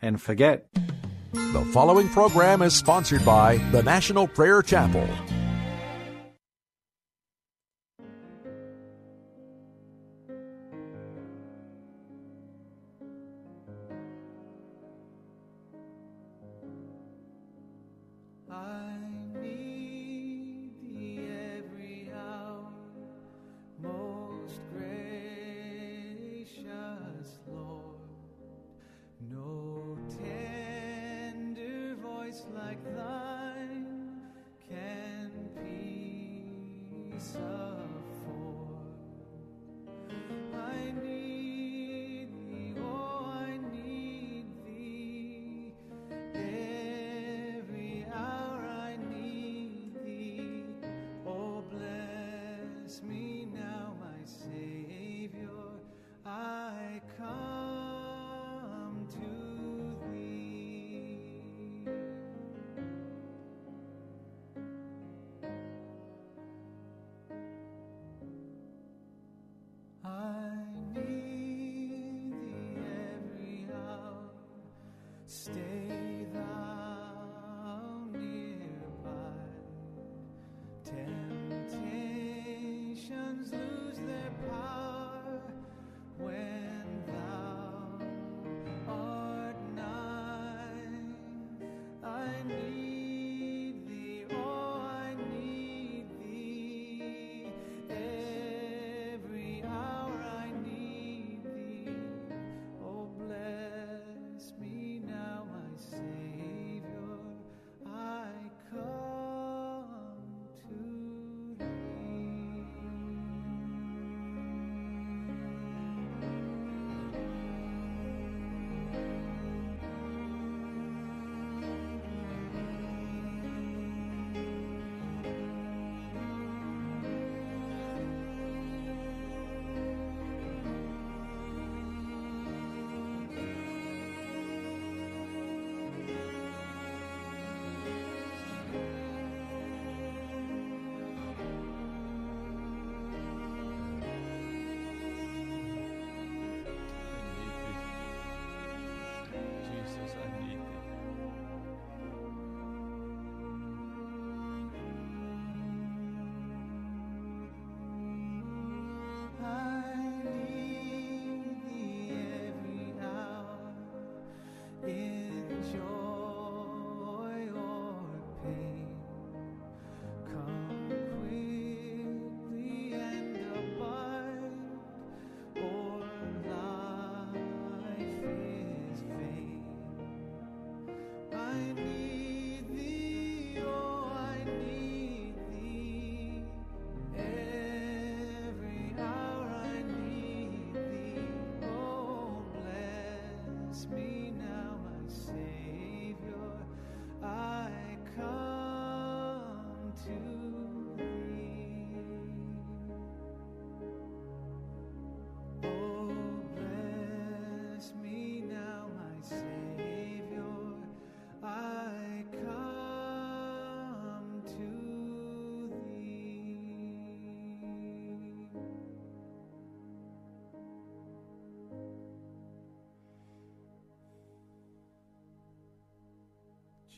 And forget. The following program is sponsored by the National Prayer Chapel. so stay.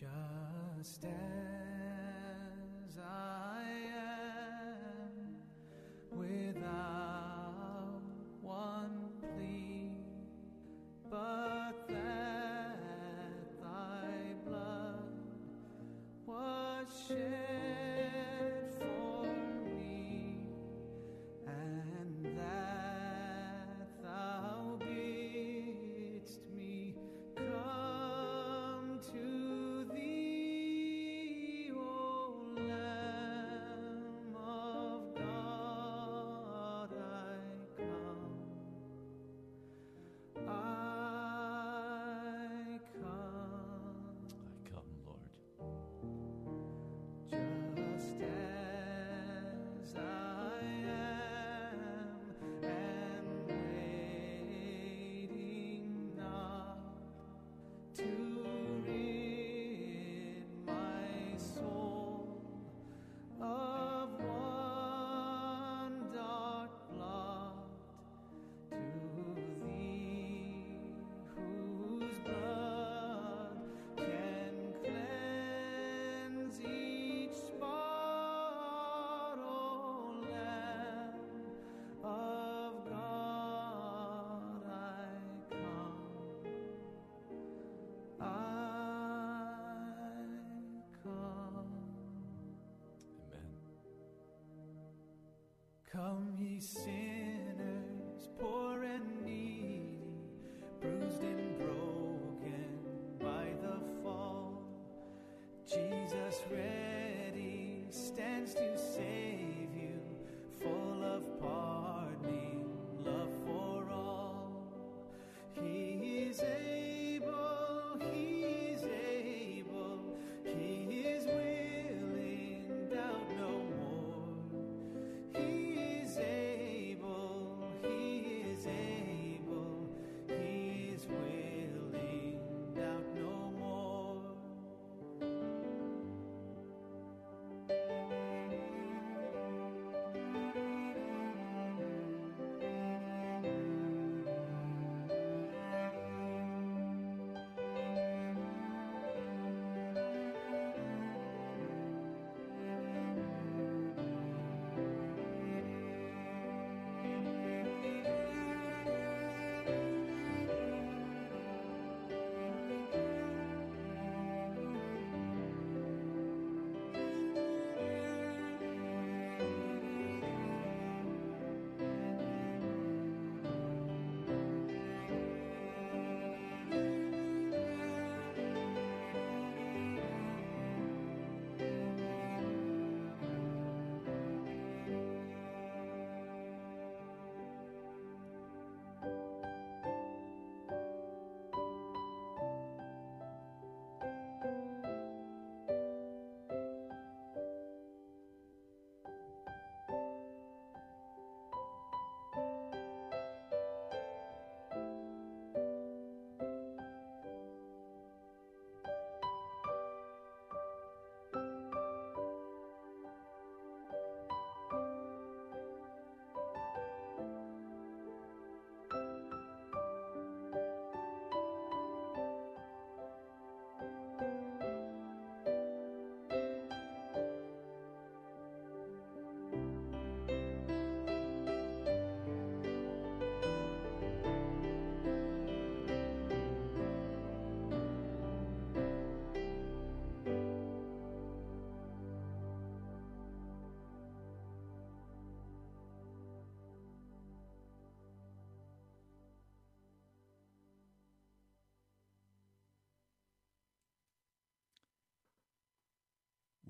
Just as Come, ye sinners,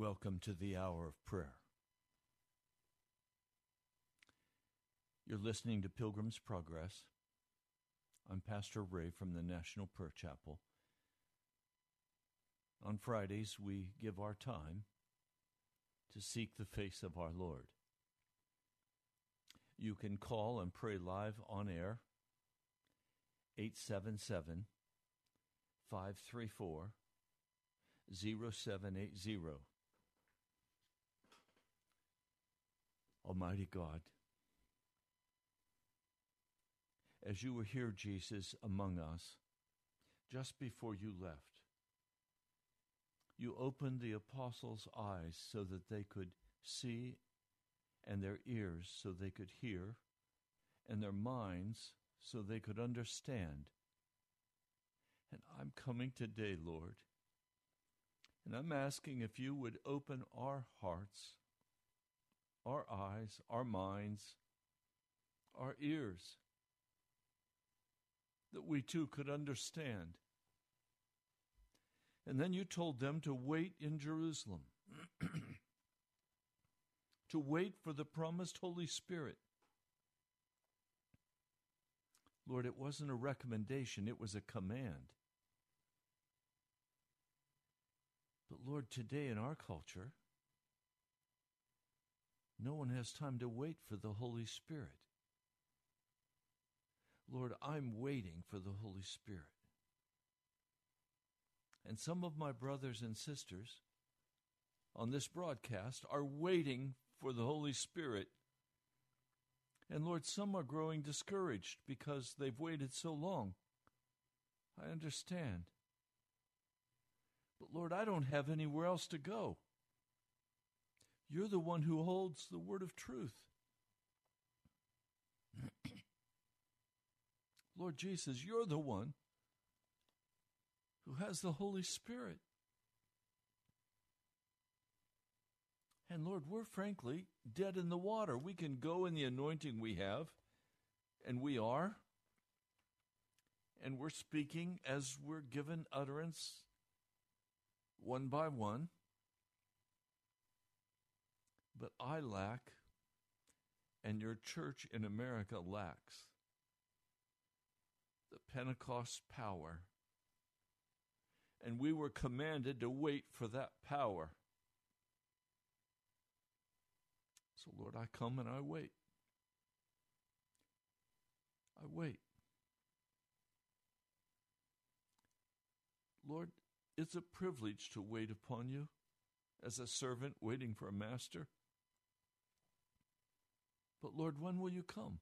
Welcome to the hour of prayer. You're listening to Pilgrim's Progress. I'm Pastor Ray from the National Prayer Chapel. On Fridays, we give our time to seek the face of our Lord. You can call and pray live on air 877 534 0780. Almighty God, as you were here, Jesus, among us, just before you left, you opened the apostles' eyes so that they could see, and their ears so they could hear, and their minds so they could understand. And I'm coming today, Lord, and I'm asking if you would open our hearts our eyes, our minds, our ears, that we too could understand. And then you told them to wait in Jerusalem, to wait for the promised Holy Spirit. Lord, it wasn't a recommendation, it was a command. But Lord, today in our culture, no one has time to wait for the Holy Spirit. Lord, I'm waiting for the Holy Spirit. And some of my brothers and sisters on this broadcast are waiting for the Holy Spirit. And Lord, some are growing discouraged because they've waited so long. I understand. But Lord, I don't have anywhere else to go. You're the one who holds the word of truth. Lord Jesus, you're the one who has the Holy Spirit. And Lord, we're frankly dead in the water. We can go in the anointing we have, and we are. And we're speaking as we're given utterance one by one. But I lack, and your church in America lacks, the Pentecost power. And we were commanded to wait for that power. So, Lord, I come and I wait. I wait. Lord, it's a privilege to wait upon you as a servant waiting for a master. But Lord, when will you come?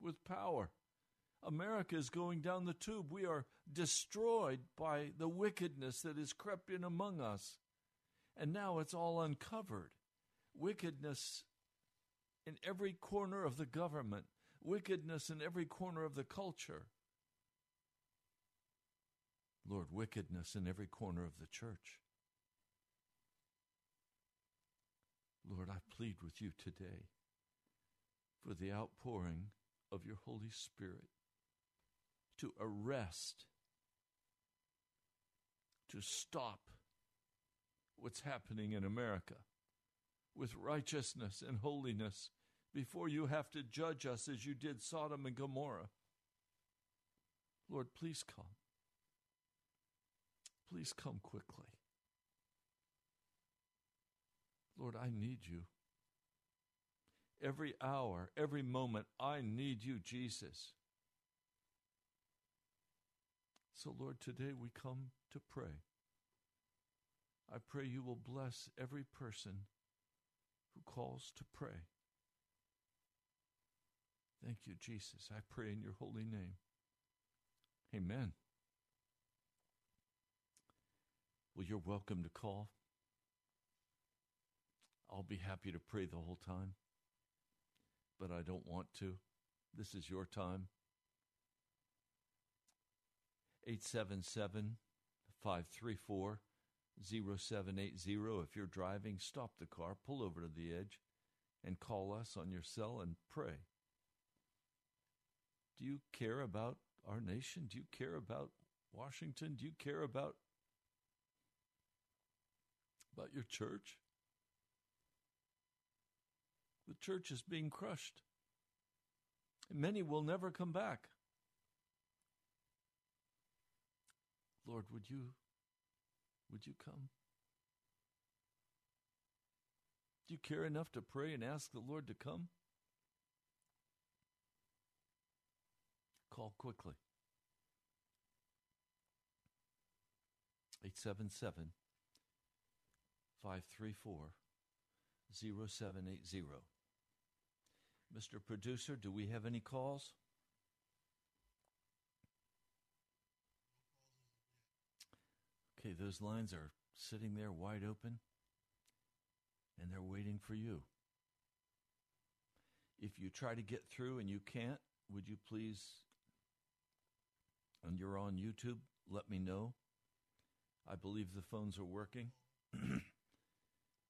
With power. America is going down the tube. We are destroyed by the wickedness that has crept in among us. And now it's all uncovered. Wickedness in every corner of the government, wickedness in every corner of the culture. Lord, wickedness in every corner of the church. Lord, I plead with you today for the outpouring of your Holy Spirit to arrest, to stop what's happening in America with righteousness and holiness before you have to judge us as you did Sodom and Gomorrah. Lord, please come. Please come quickly. Lord, I need you. Every hour, every moment, I need you, Jesus. So, Lord, today we come to pray. I pray you will bless every person who calls to pray. Thank you, Jesus. I pray in your holy name. Amen. Well, you're welcome to call. I'll be happy to pray the whole time, but I don't want to. This is your time. 877 534 0780. If you're driving, stop the car, pull over to the edge, and call us on your cell and pray. Do you care about our nation? Do you care about Washington? Do you care about about your church? The church is being crushed. Many will never come back. Lord, would you would you come? Do you care enough to pray and ask the Lord to come? Call quickly. 877 534 0780. Mr. Producer, do we have any calls? Okay, those lines are sitting there wide open and they're waiting for you. If you try to get through and you can't, would you please, and you're on YouTube, let me know? I believe the phones are working.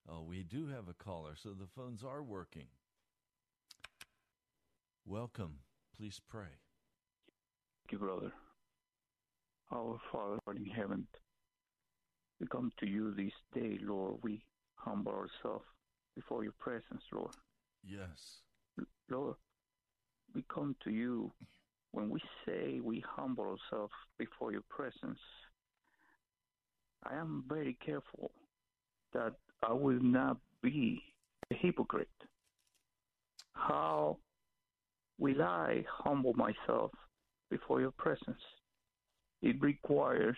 oh, we do have a caller, so the phones are working. Welcome. Please pray. Thank you, brother. Our Father in heaven, we come to you this day, Lord. We humble ourselves before your presence, Lord. Yes. Lord, we come to you when we say we humble ourselves before your presence. I am very careful that I will not be a hypocrite. How will I humble myself before your presence? It requires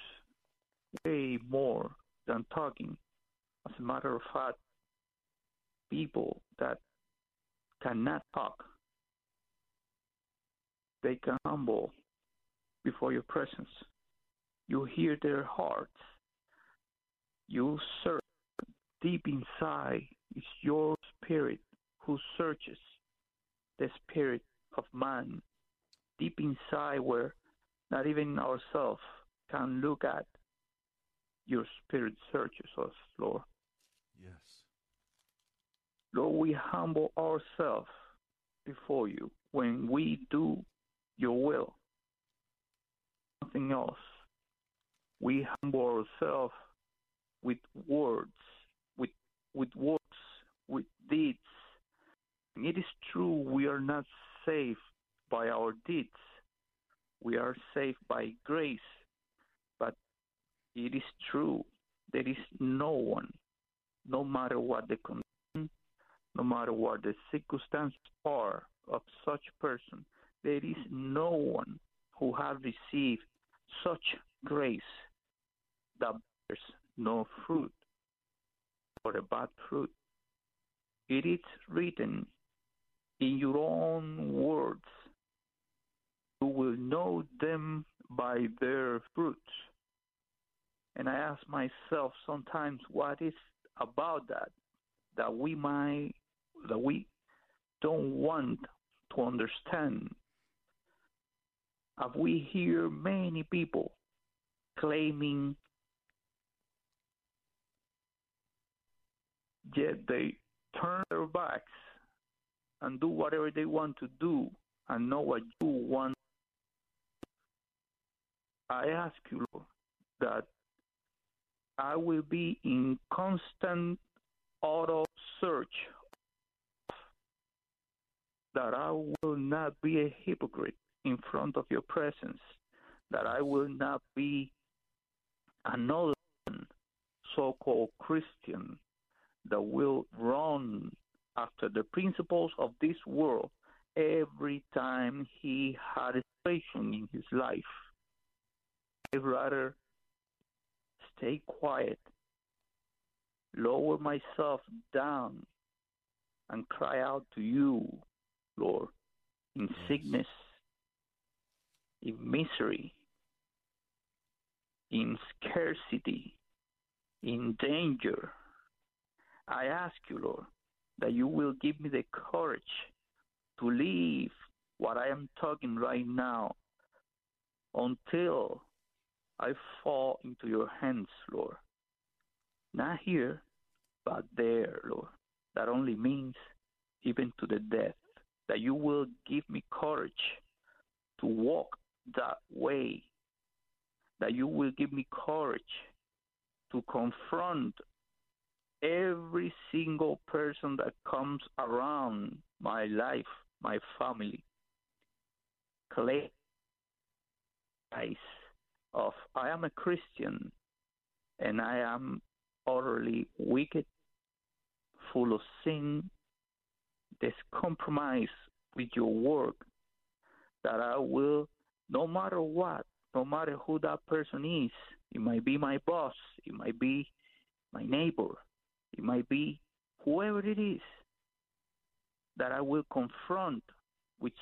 way more than talking. As a matter of fact, people that cannot talk, they can humble before your presence. You hear their hearts. You search deep inside. It's your spirit who searches the spirit of man deep inside where not even ourselves can look at. Your spirit searches us, Lord. Yes. Lord, we humble ourselves before you when we do your will. Nothing else. We humble ourselves with words, with with words, with deeds. And it is true we are not saved by our deeds. We are saved by grace. But it is true there is no one, no matter what the condition, no matter what the circumstances are of such person, there is no one who has received such grace that bears no fruit or a bad fruit. It is written in your own words. You will know them by their fruits. And I ask myself sometimes what is about that that we might that we don't want to understand. Have we hear many people claiming yet they turn their backs and do whatever they want to do and know what you want. I ask you, Lord, that I will be in constant auto search, that I will not be a hypocrite in front of your presence, that I will not be another so called Christian that will run after the principles of this world every time he had a situation in his life. I'd rather stay quiet, lower myself down, and cry out to you, Lord, in sickness, in misery, in scarcity, in danger. I ask you, Lord, that you will give me the courage to leave what I am talking right now until I fall into your hands, Lord. Not here, but there, Lord. That only means even to the death. That you will give me courage to walk that way. That you will give me courage to confront every single person that comes around my life, my family. Clay eyes of I am a Christian and I am utterly wicked, full of sin, discompromised with your work, that I will, no matter what, no matter who that person is, it might be my boss, it might be my neighbor, it might be whoever it is, that I will confront with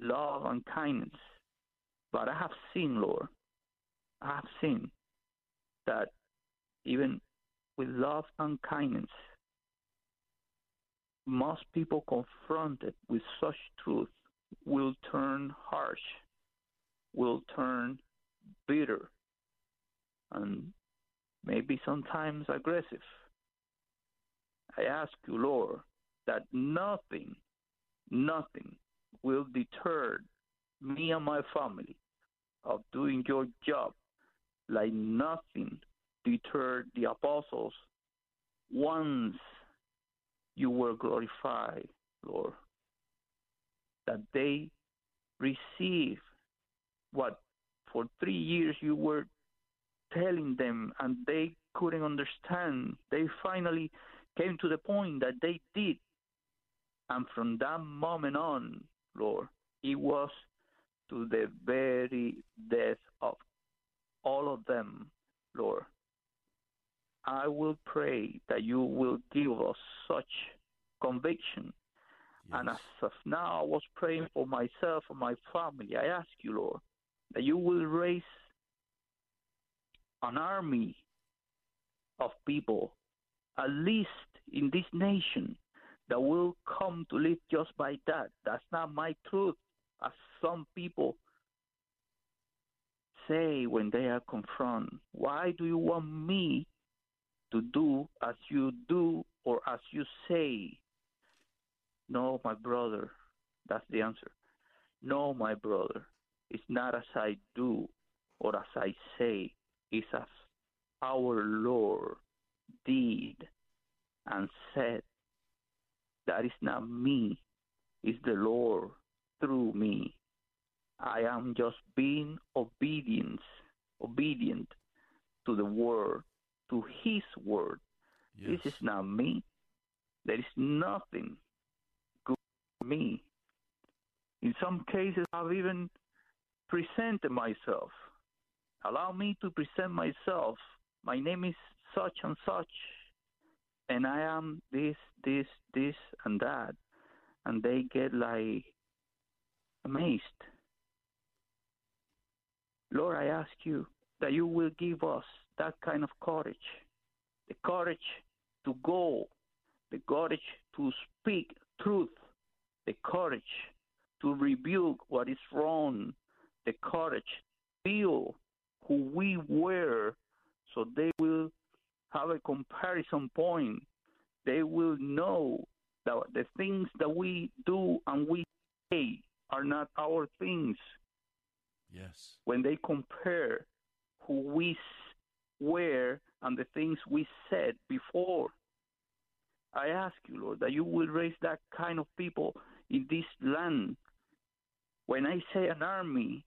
love and kindness. But I have seen, Lord, I have seen that even with love and kindness, most people confronted with such truth will turn harsh, will turn bitter, and maybe sometimes aggressive. I ask you, Lord, that nothing, nothing will deter me and my family of doing your job like nothing deterred the apostles once you were glorified, Lord. That they receive what for three years you were telling them and they couldn't understand. They finally came to the point that they did. And from that moment on, Lord, it was to the very death of all of them, Lord. I will pray that you will give us such conviction. And as of now, I was praying for myself and my family. I ask you, Lord, that you will raise an army of people, at least in this nation, that will come to live just by that. That's not my truth, as some people say when they are confronted. Why do you want me to do as you do or as you say? No, my brother. That's the answer. No, my brother. It's not as I do or as I say. It's as our Lord did and said. That is not me. It's the Lord through me. I am just being obedient, obedient to the word, to His word. Yes. This is not me. There is nothing good for me. In some cases, I've even presented myself. Allow me to present myself. My name is such and such, and I am this, this, this, and that. And they get like amazed. Lord, I ask you that you will give us that kind of courage the courage to go, the courage to speak truth, the courage to rebuke what is wrong, the courage to feel who we were so they will have a comparison point. They will know that the things that we do and we say are not our things Yes. when they compare who we were and the things we said before. I ask you, Lord, that you will raise that kind of people in this land. When I say an army,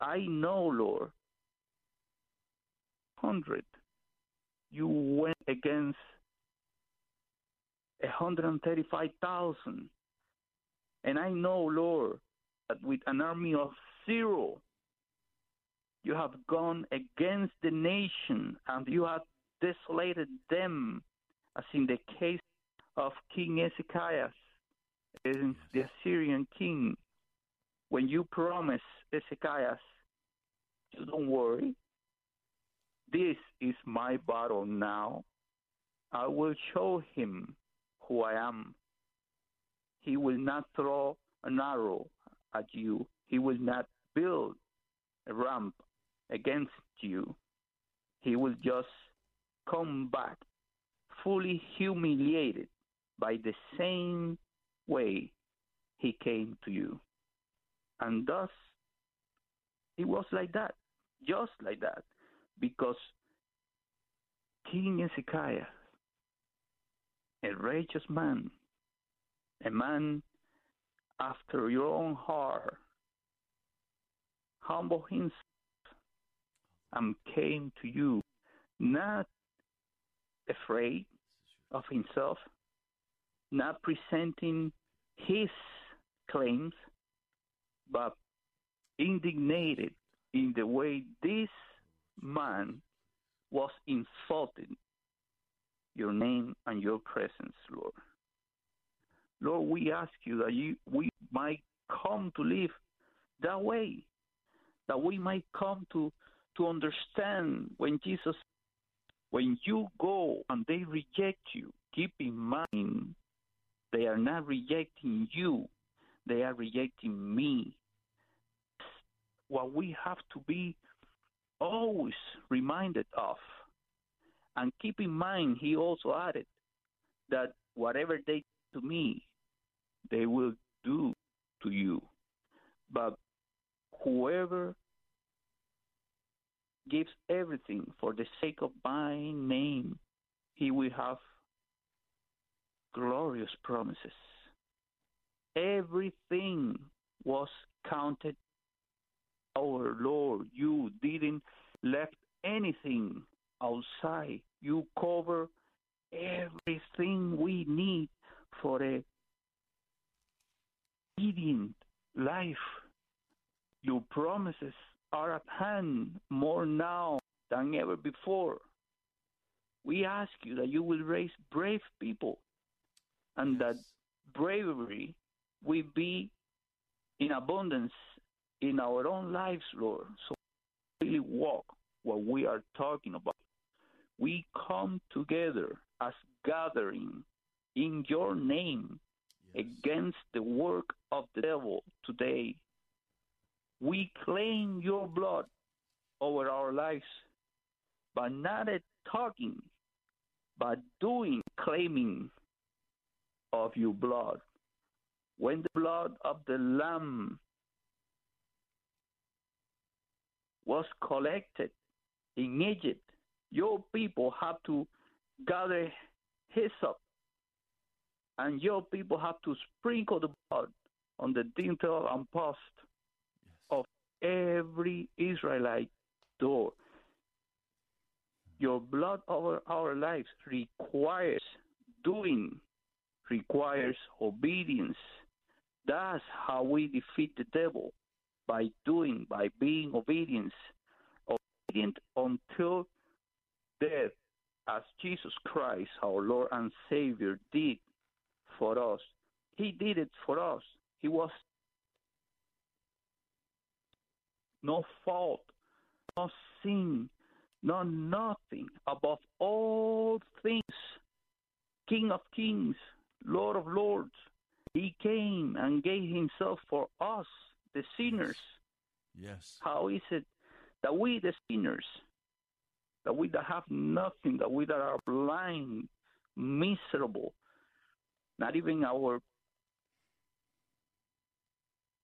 I know, Lord, hundred. You went against a hundred and thirty-five thousand, and I know, Lord, that with an army of zero, you have gone against the nation and you have desolated them, as in the case of King Ezekiel, and the Assyrian king. When you promised Ezekiel, you don't worry, this is my battle now. I will show him who I am. He will not throw an arrow at you. He will not build a ramp against you. He will just come back fully humiliated by the same way he came to you. And thus, it was like that, just like that, because King Ezekiel, a righteous man, a man after your own heart, humbled himself and came to you, not afraid of himself, not presenting his claims, but indignated in the way this man was insulting your name and your presence, Lord. Lord, we ask you that you, we might come to live that way, that we might come to, to understand when Jesus, when you go and they reject you, keep in mind they are not rejecting you, they are rejecting me. What we have to be always reminded of. And keep in mind, he also added that whatever they do to me, they will do to you. But whoever gives everything for the sake of my name, he will have glorious promises. Everything was counted. Our Lord, you didn't left anything outside. You cover everything we need for a obedient life. Your promises are at hand more now than ever before. We ask you that you will raise brave people and that bravery will be in abundance in our own lives, Lord. So really walk what we are talking about. We come together as gathering in your name against the work of the devil today. We claim your blood over our lives, but not at talking, but doing, claiming of your blood. When the blood of the Lamb was collected in Egypt, your people have to gather hyssop and your people have to sprinkle the blood on the dintel and post of every Israelite door. Your blood over our lives requires doing, requires obedience. That's how we defeat the devil by doing, by being obedient, obedient until death, as Jesus Christ, our Lord and Savior, did for us. He did it for us. He was no fault, no sin, no nothing. Above all things, King of kings, Lord of lords, He came and gave Himself for us, the sinners. Yes. How is it that we, the sinners, that we that have nothing, that we that are blind, miserable, not even our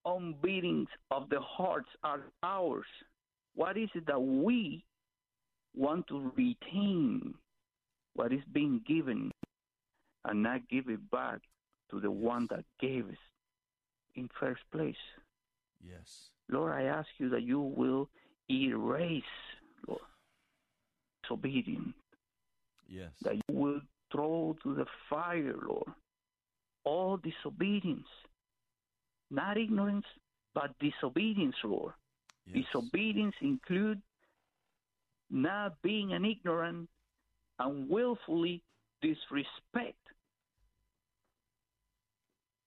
own beatings of the hearts are ours. What is it that we want to retain? What is being given and not give it back to the one that gave us in first place? Yes. Lord, I ask you that you will erase, Lord, disobedience. Yes. That you will throw to the fire, Lord, all disobedience. Not ignorance, but disobedience, Lord. Yes. Disobedience include not being an ignorant and willfully disrespect.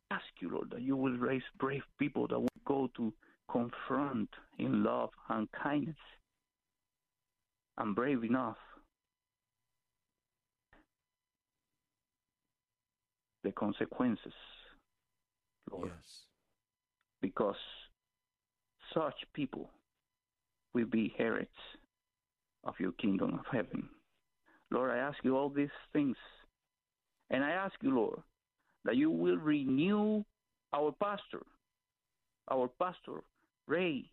Ask you, Lord, that you will raise brave people that will go to confront in love and kindness and brave enough the consequences, Lord, Yes. because such people will be heretics of your kingdom of heaven. Lord, I ask you all these things. And I ask you, Lord, that you will renew our pastor, our pastor, Ray,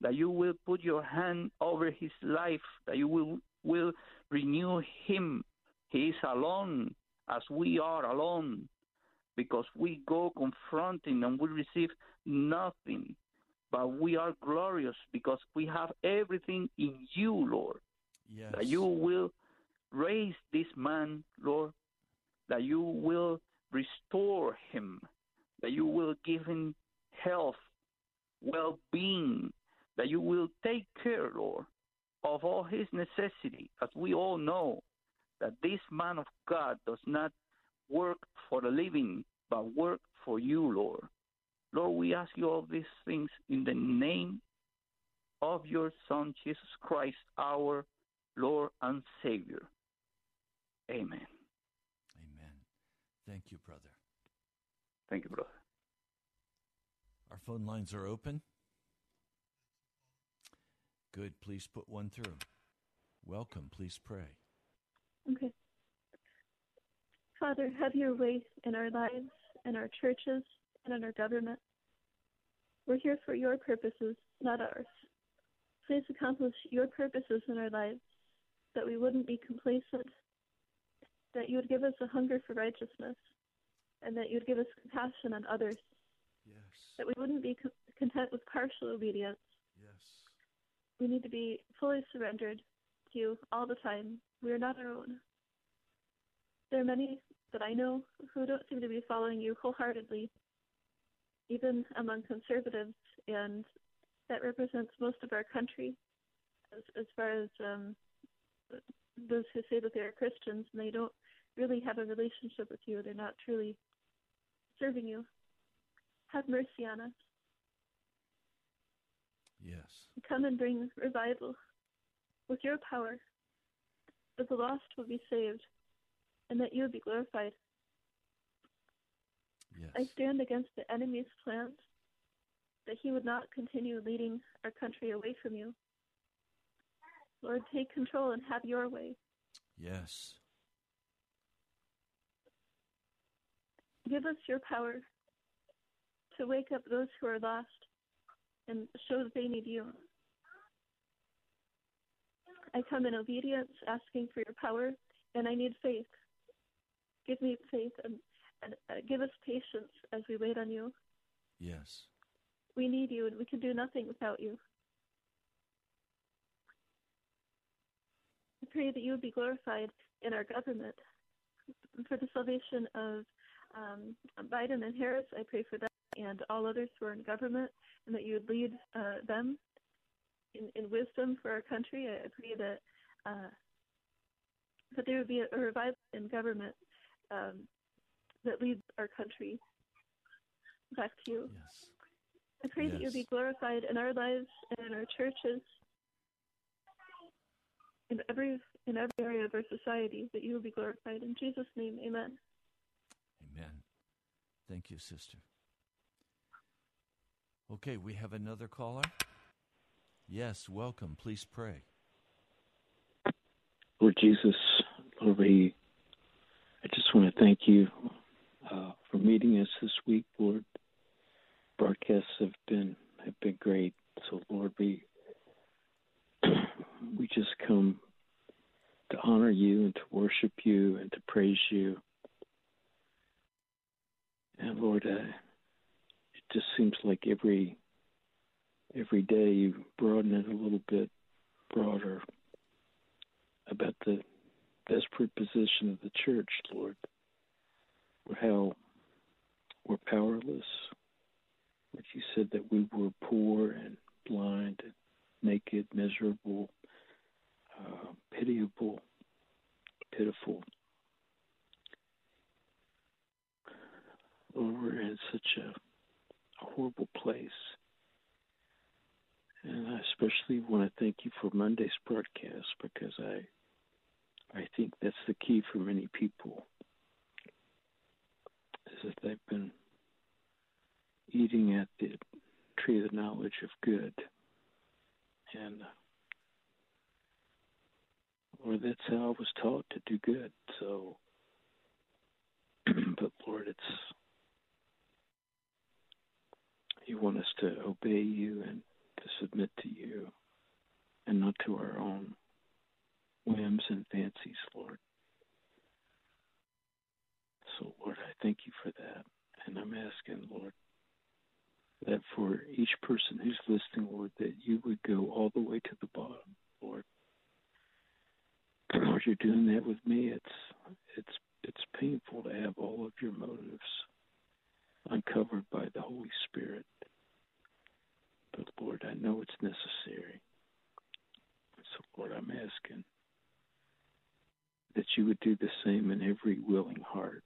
that you will put your hand over his life, that you will, will renew him. He is alone as we are alone because we go confronting and we receive nothing. But we are glorious because we have everything in you, Lord Yes. that you will raise this man, Lord, that you will restore him, that you will give him health, well being, that you will take care, Lord, of all his necessity, as we all know that this man of God does not work for the living, but work for you, Lord. Lord, we ask you all these things in the name of your Son, Jesus Christ, our Lord and Savior. Amen. Amen. Thank you, brother. Thank you, brother. Our phone lines are open. Good. Please put one through. Welcome. Please pray. Okay. Father, have your way in our lives, in our churches, and in our government. We're here for your purposes, not ours. Please accomplish your purposes in our lives, that we wouldn't be complacent, that you would give us a hunger for righteousness, and that you would give us compassion on others. That we wouldn't be co- content with partial obedience. Yes. We need to be fully surrendered to you all the time. We are not our own. There are many that I know who don't seem to be following you wholeheartedly, even among conservatives and that represents most of our country, as, as far as um, those who say that they are Christians and they don't really have a relationship with you. They're not truly serving you. Have mercy on us. Yes. Come and bring revival with your power, that the lost will be saved and that you will be glorified. Yes. I stand against the enemy's plans that he would not continue leading our country away from you. Lord, take control and have your way. Yes. Give us your power to wake up those who are lost and show that they need you. I come in obedience, asking for your power, and I need faith. Give me faith and, and uh, give us patience as we wait on you. Yes. We need you, and we can do nothing without you. I pray that you would be glorified in our government. For the salvation of um, Biden and Harris, I pray for them and all others who are in government, and that you would lead uh, them in, in wisdom for our country. I pray that uh, that there would be a, a revival in government um, that leads our country back to you. Yes. I pray that you'll be glorified in our lives and in our churches, in every in every area of our society. That you will be glorified in Jesus' name. Amen. Amen. Thank you, sister. Okay, we have another caller. Yes, welcome. Please pray. Lord Jesus, Lord, we, I just want to thank you uh, for meeting us this week, Lord. Broadcasts have been have been great. So, Lord, we we just come to honor you and to worship you and to praise you. And Lord, uh, just seems like every every day you broaden it a little bit broader about the desperate position of the church, Lord. How we're powerless. Like you said that we were poor and blind and naked, miserable, uh, pitiable, pitiful. Lord, we're in such a horrible place. And I especially want to thank you for Monday's broadcast because I I think that's the key for many people is that they've been eating at the tree of the knowledge of good. And uh, Lord, that's how I was taught to do good. So but Lord, it's you want us to obey you and to submit to you and not to our own whims and fancies, Lord. So, Lord, I thank you for that. And I'm asking, Lord, that for each person who's listening, Lord, that you would go all the way to the bottom, Lord. Lord, you're doing that with me. It's it's it's painful to have all of your motives uncovered by the Holy Spirit. But Lord, I know it's necessary. So Lord, I'm asking that you would do the same in every willing heart,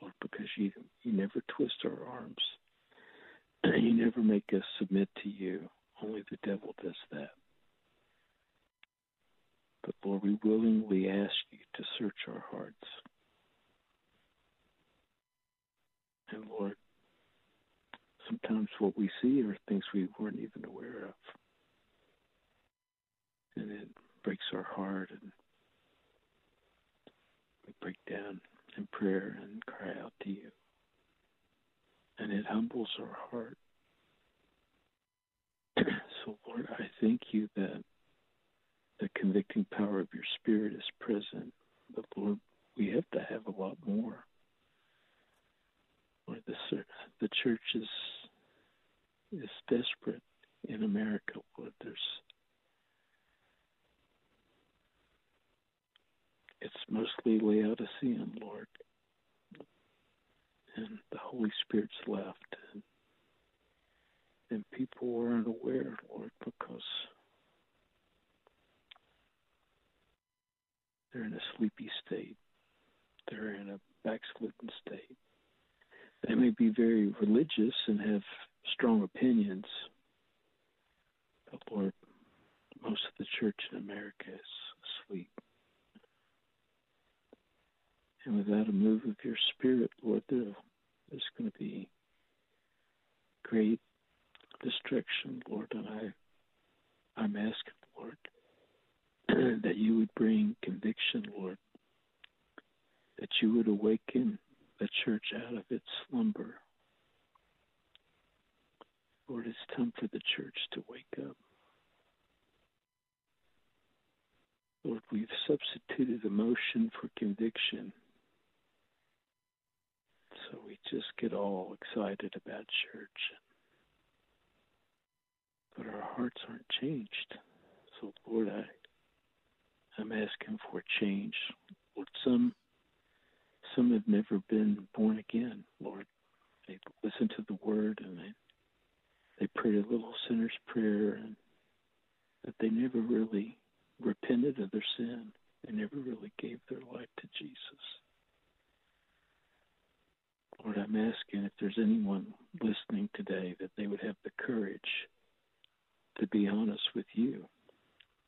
Lord, because you you never twist our arms. you never make us submit to you. Only the devil does that. But Lord, we willingly ask you to search our hearts. And Lord, sometimes what we see are things we weren't even aware of. And it breaks our heart and we break down in prayer and cry out to you. And it humbles our heart. so Lord, I thank you that the convicting power of your spirit is present. But Lord, we have to have a lot more. Lord, the, the church is is desperate in America. There's it's mostly Laodicean, Lord. And the Holy Spirit's left. And and people are unaware, Lord, because they're in a sleepy state. They're in a backslidden state. They may be very religious and have strong opinions, Lord, most of the church in America is asleep. And without a move of your spirit, Lord, there's going to be great destruction, Lord. And I, I'm asking, Lord, that you would bring conviction, Lord, that you would awaken the church out of its slumber. Lord, it's time for the church to wake up. Lord, we've substituted emotion for conviction. So we just get all excited about church. But our hearts aren't changed. So Lord, I I'm asking for change. Lord, some some have never been born again, Lord. They listen to the word and they they prayed a little sinner's prayer and that they never really repented of their sin. They never really gave their life to Jesus. Lord, I'm asking if there's anyone listening today that they would have the courage to be honest with you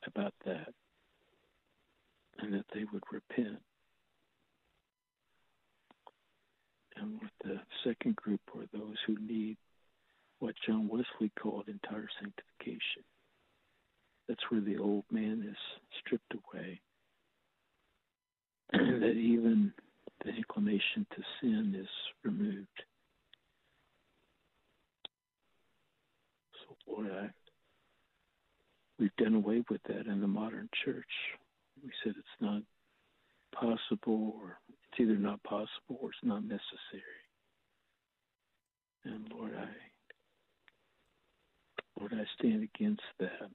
about that and that they would repent. And with the second group are those who need what John Wesley called entire sanctification. That's where the old man is stripped away. And that even the inclination to sin is removed. So, Lord, I, we've done away with that in the modern church. We said it's not possible, or it's either not possible or it's not necessary. And Lord, I, Lord, I stand against that,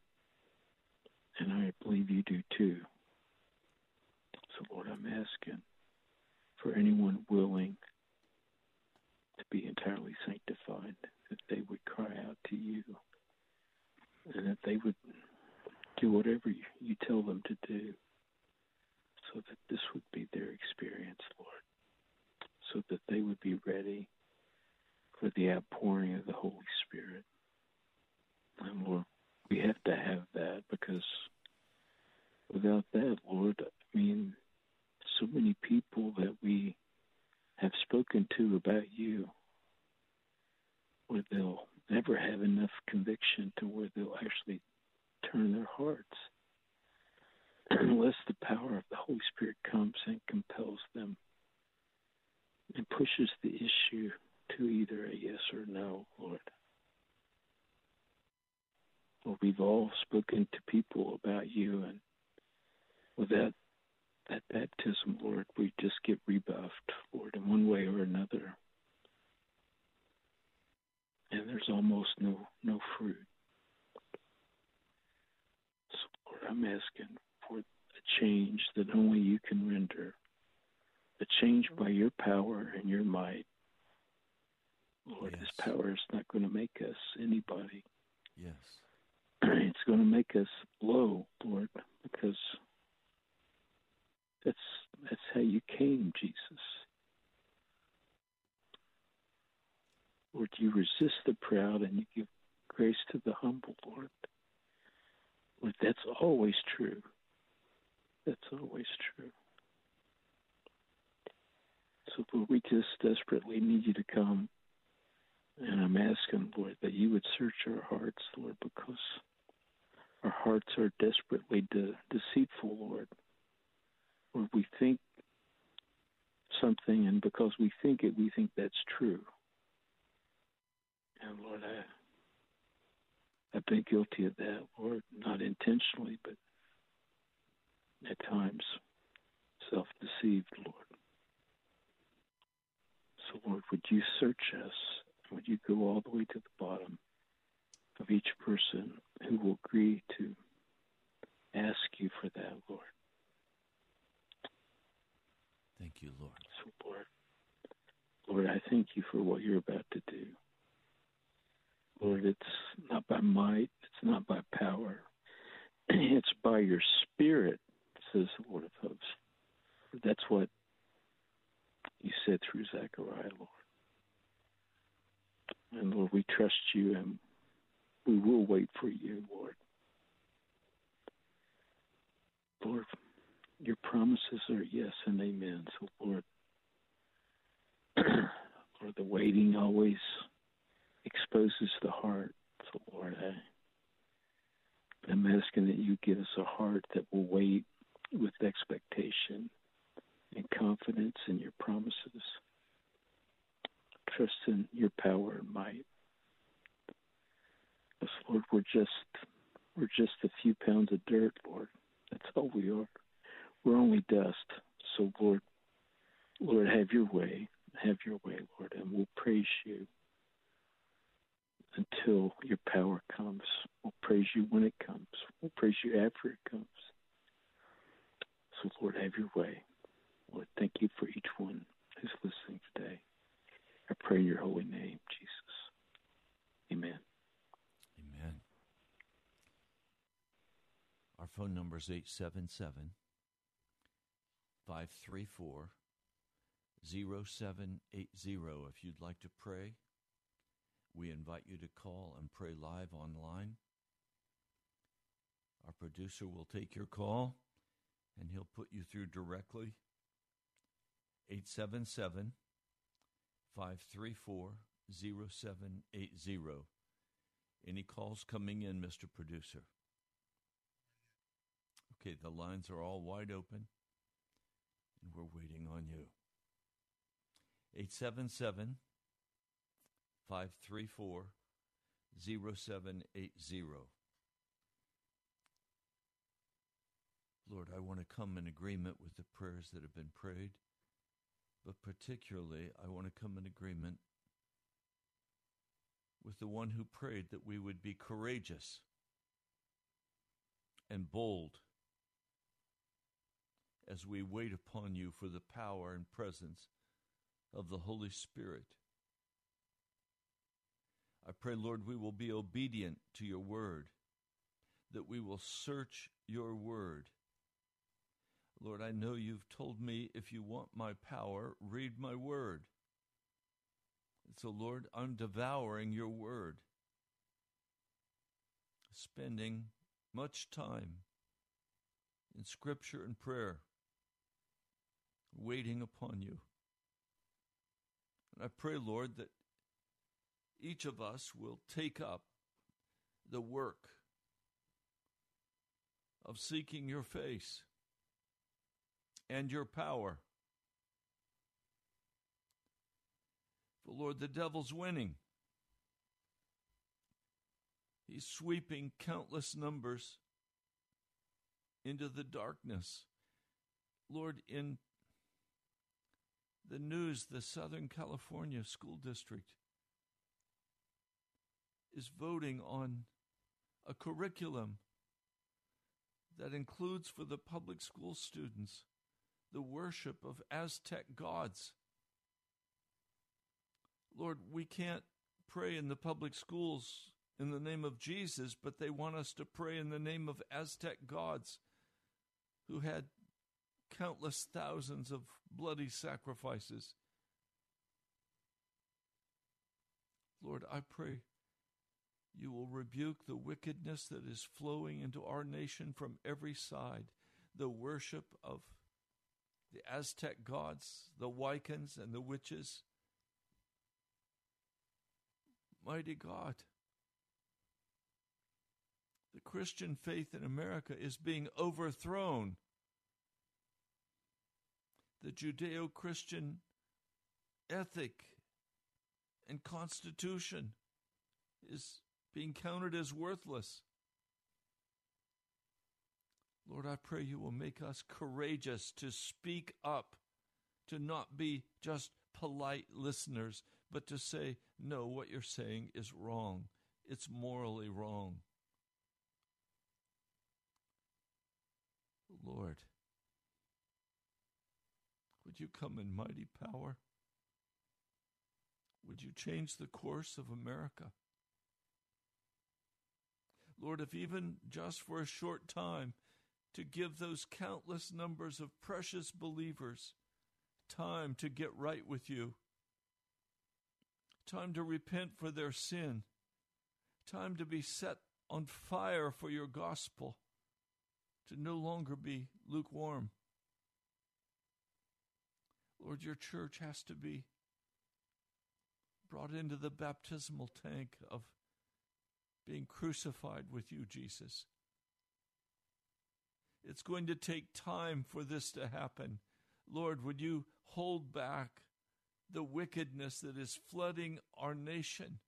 and I believe you do too. So, Lord, I'm asking for anyone willing to be entirely sanctified, that they would cry out to you and that they would do whatever you tell them to do so that this would be their experience, Lord, so that they would be ready for the outpouring of the Holy Spirit. And Lord, we have to have that because without that, Lord, I mean, so many people that we have spoken to about you where they'll never have enough conviction to where they'll actually turn their hearts unless the power of the Holy Spirit comes and compels them and pushes the issue to either a yes or no, Lord. Well, we've all spoken to people about you, and without that baptism, Lord, we just get rebuffed, Lord, in one way or another. And there's almost no no fruit. So Lord, I'm asking for a change that only you can render. A change by your power and your might. Lord, Yes. this power is not going to make us anybody. Yes. it's going to make us low, Lord, because that's that's how you came, Jesus. Lord, you resist the proud and you give grace to the humble, Lord. Lord, that's always true. That's always true. So, Lord, we just desperately need you to come. And I'm asking, Lord, that you would search our hearts, Lord, because our hearts are desperately de- deceitful, Lord. We think something, and because we think it, we think that's true. And Lord, I, I've been guilty of that, Lord, not intentionally, but at times self deceived, Lord. So, Lord, would you search us? Would you go all the way to the bottom of each person who will agree to ask you for that, Lord? Thank you, Lord. So, Lord, Lord, I thank you for what you're about to do. Lord, it's not by might, it's not by power, it's by your Spirit, says the Lord of hosts. That's what you said through Zechariah, Lord. And Lord, we trust you and we will wait for you, Lord. Lord, your promises are yes and amen. So, Lord, Lord, the waiting always exposes the heart. So, Lord, I, I'm asking that you give us a heart that will wait with expectation and confidence in your promises. Trust in your power and might. Because, Lord, we're just we're just a few pounds of dirt, Lord. That's all we are. We're only dust. So, Lord, Lord, have your way. Have your way, Lord, and we'll praise you until your power comes. We'll praise you when it comes. We'll praise you after it comes. So, Lord, have your way. Lord, thank you for each one who's listening today. I pray in your holy name, Jesus. Amen. Amen. Our phone number is 877 534 0780. If you'd like to pray, we invite you to call and pray live online. Our producer will take your call and he'll put you through directly. 877 534 0780. Any calls coming in, Mr. Producer? Okay, the lines are all wide open and we're waiting on you. 877 534 0780. Lord, I want to come in agreement with the prayers that have been prayed, but particularly I want to come in agreement with the one who prayed that we would be courageous and bold as we wait upon you for the power and presence of the Holy Spirit. I pray, Lord, we will be obedient to your word, that we will search your word. Lord, I know you've told me if you want my power, read my word. So, Lord, I'm devouring your word, spending much time in scripture and prayer, waiting upon you. And I pray, Lord, that each of us will take up the work of seeking your face and your power. For Lord, the devil's winning. He's sweeping countless numbers into the darkness. Lord, in the news, the Southern California School District is voting on a curriculum that includes for the public school students the worship of Aztec gods. Lord, we can't pray in the public schools in the name of Jesus, but they want us to pray in the name of Aztec gods who had countless thousands of bloody sacrifices. Lord, I pray you will rebuke the wickedness that is flowing into our nation from every side, the worship of the Aztec gods, the Wiccans, and the witches. Mighty God, the Christian faith in America is being overthrown. The Judeo Christian ethic and constitution is being counted as worthless. Lord, I pray you will make us courageous to speak up, to not be just polite listeners, but to say, no, what you're saying is wrong. It's morally wrong. Lord, would you come in mighty power? Would you change the course of America? Lord, if even just for a short time, to give those countless numbers of precious believers time to get right with you, time to repent for their sin, time to be set on fire for your gospel, to no longer be lukewarm. Lord, your church has to be brought into the baptismal tank of being crucified with you, Jesus. It's going to take time for this to happen. Lord, would you hold back the wickedness that is flooding our nation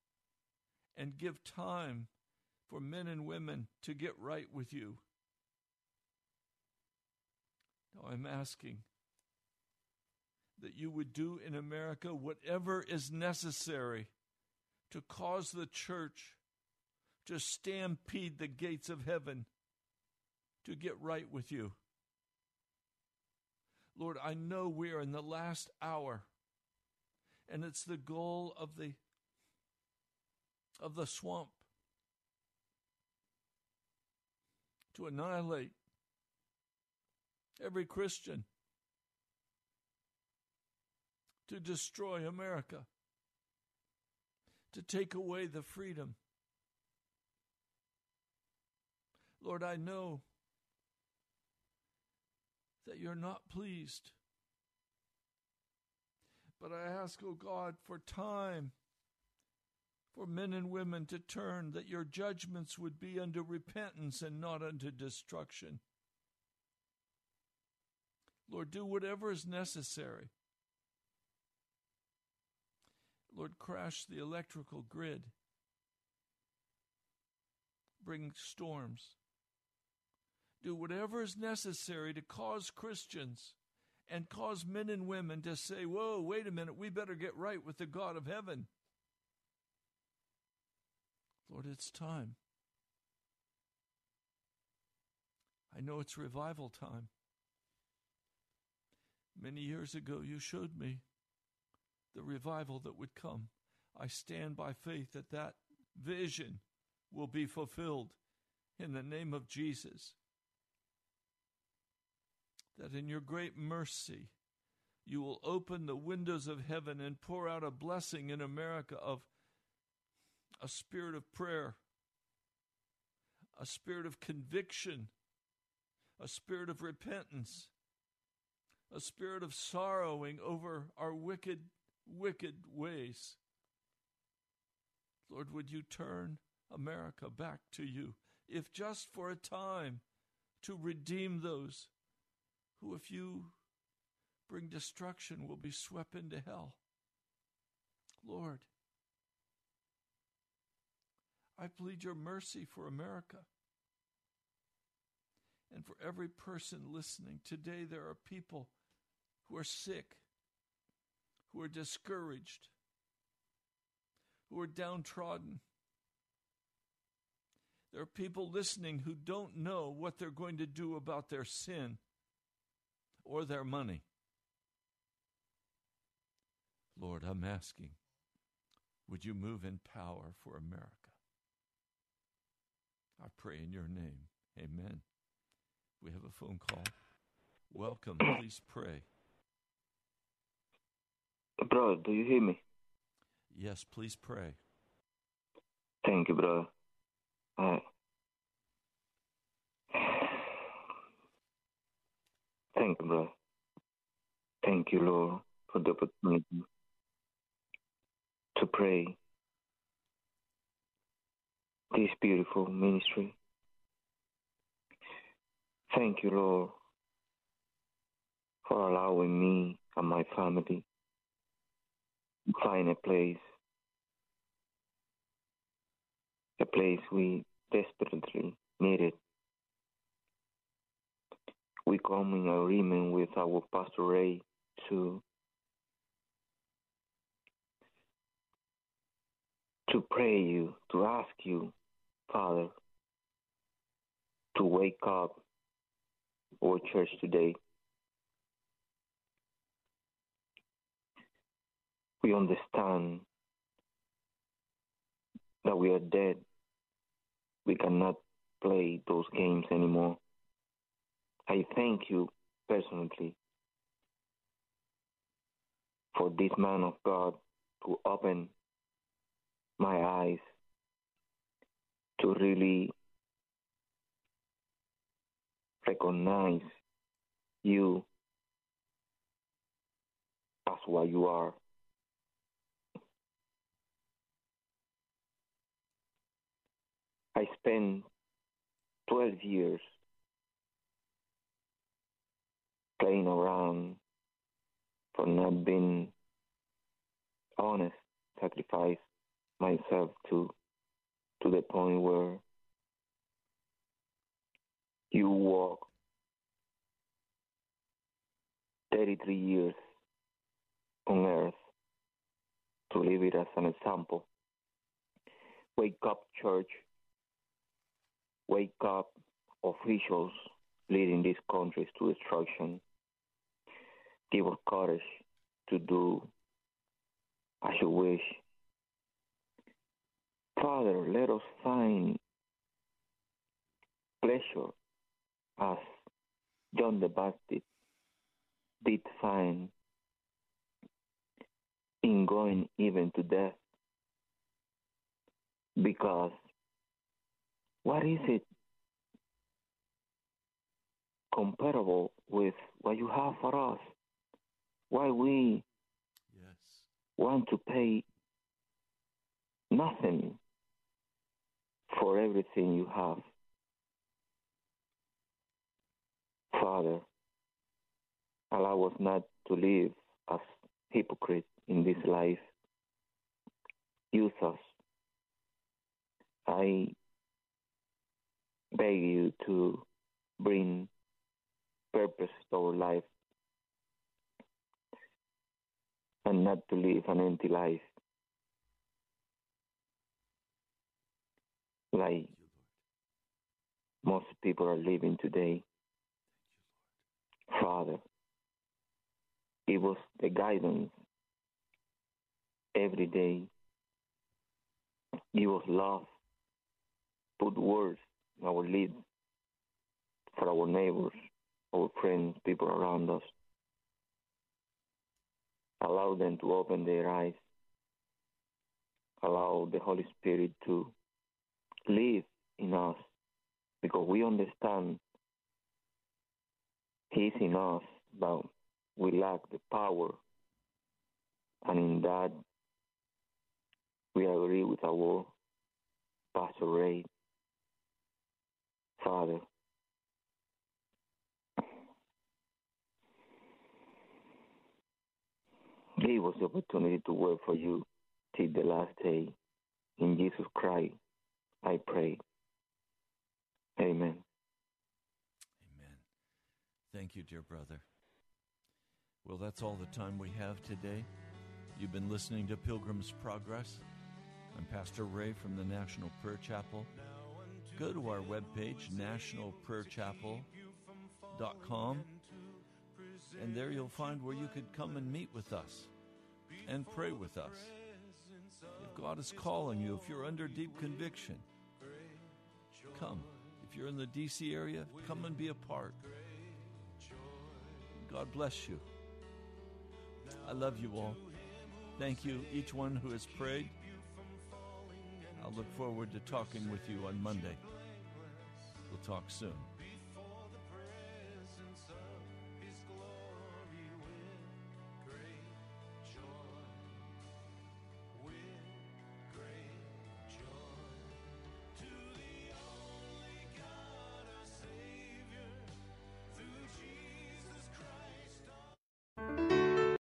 and give time for men and women to get right with you? Now I'm asking that you would do in America whatever is necessary to cause the church to stampede the gates of heaven to get right with you. Lord, I know we are in the last hour, and it's the goal of the of the swamp to annihilate every Christian, to destroy America, to take away the freedom. Lord, I know that you're not pleased. But I ask, O oh God, for time for men and women to turn, that your judgments would be unto repentance and not unto destruction. Lord, do whatever is necessary. Lord, crash the electrical grid. Bring storms do whatever is necessary to cause Christians and cause men and women to say, Whoa, wait a minute, we better get right with the God of heaven. Lord, it's time. I know it's revival time. Many years ago, you showed me the revival that would come. I stand by faith that that vision will be fulfilled in the name of Jesus that in your great mercy you will open the windows of heaven and pour out a blessing in America of a spirit of prayer, a spirit of conviction, a spirit of repentance, a spirit of sorrowing over our wicked, wicked ways. Lord, would you turn America back to you, if just for a time, to redeem those who, if you bring destruction, will be swept into hell. Lord, I plead your mercy for America and for every person listening. Today, there are people who are sick, who are discouraged, who are downtrodden. There are people listening who don't know what they're going to do about their sin or their money. Lord, I'm asking, would you move in power for America? I pray in your name. Amen. We have a phone call. Welcome. Please pray. Brother, do you hear me? Yes, please pray. Thank you, brother. Uh, Thank you, brother. Thank you, Lord, for the opportunity to pray this beautiful ministry. Thank you, Lord, for allowing me and my family to find a place, a place we desperately needed we come in agreement with our Pastor Ray to to pray you, to ask you, Father, to wake up our church today. We understand that we are dead we cannot play those games anymore. I thank you personally for this man of God to open my eyes to really recognize you as what you are. I spent 12 years playing around for not being honest, sacrifice myself to to the point where you walk 33 years on earth to leave it as an example. Wake up, church. Wake up, officials leading these countries to destruction. Give us courage to do as you wish. Father, let us find pleasure as John the Baptist did find in going even to death. Because what is it comparable with what you have for us? Why we Yes. want to pay nothing for everything you have. Father, allow us not to live as hypocrites in this life. Use us. I beg you to bring purpose to our life and not to live an empty life. Like most people are living today. Father, give us the guidance every day. Give us love. Put words in our lips for our neighbors, our friends, people around us. Allow them to open their eyes. Allow the Holy Spirit to live in us because we understand He's in us, but we lack the power. And in that, we agree with our Pastor Ray. Father, give us the opportunity to work for you till the last day. In Jesus Christ, I pray. Amen. Amen. Thank you, dear brother. Well, that's all the time we have today. You've been listening to Pilgrim's Progress. I'm Pastor Ray from the National Prayer Chapel. Go to our webpage, nationalprayerchapel.com, and there you'll find where you could come and meet with us and pray with us. If God is calling you, if you're under deep conviction, come. If you're in the DC area, come and be a part. God bless you. I love you all. Thank you, each one who has prayed. I'll look forward to talking with you on Monday. We'll talk soon.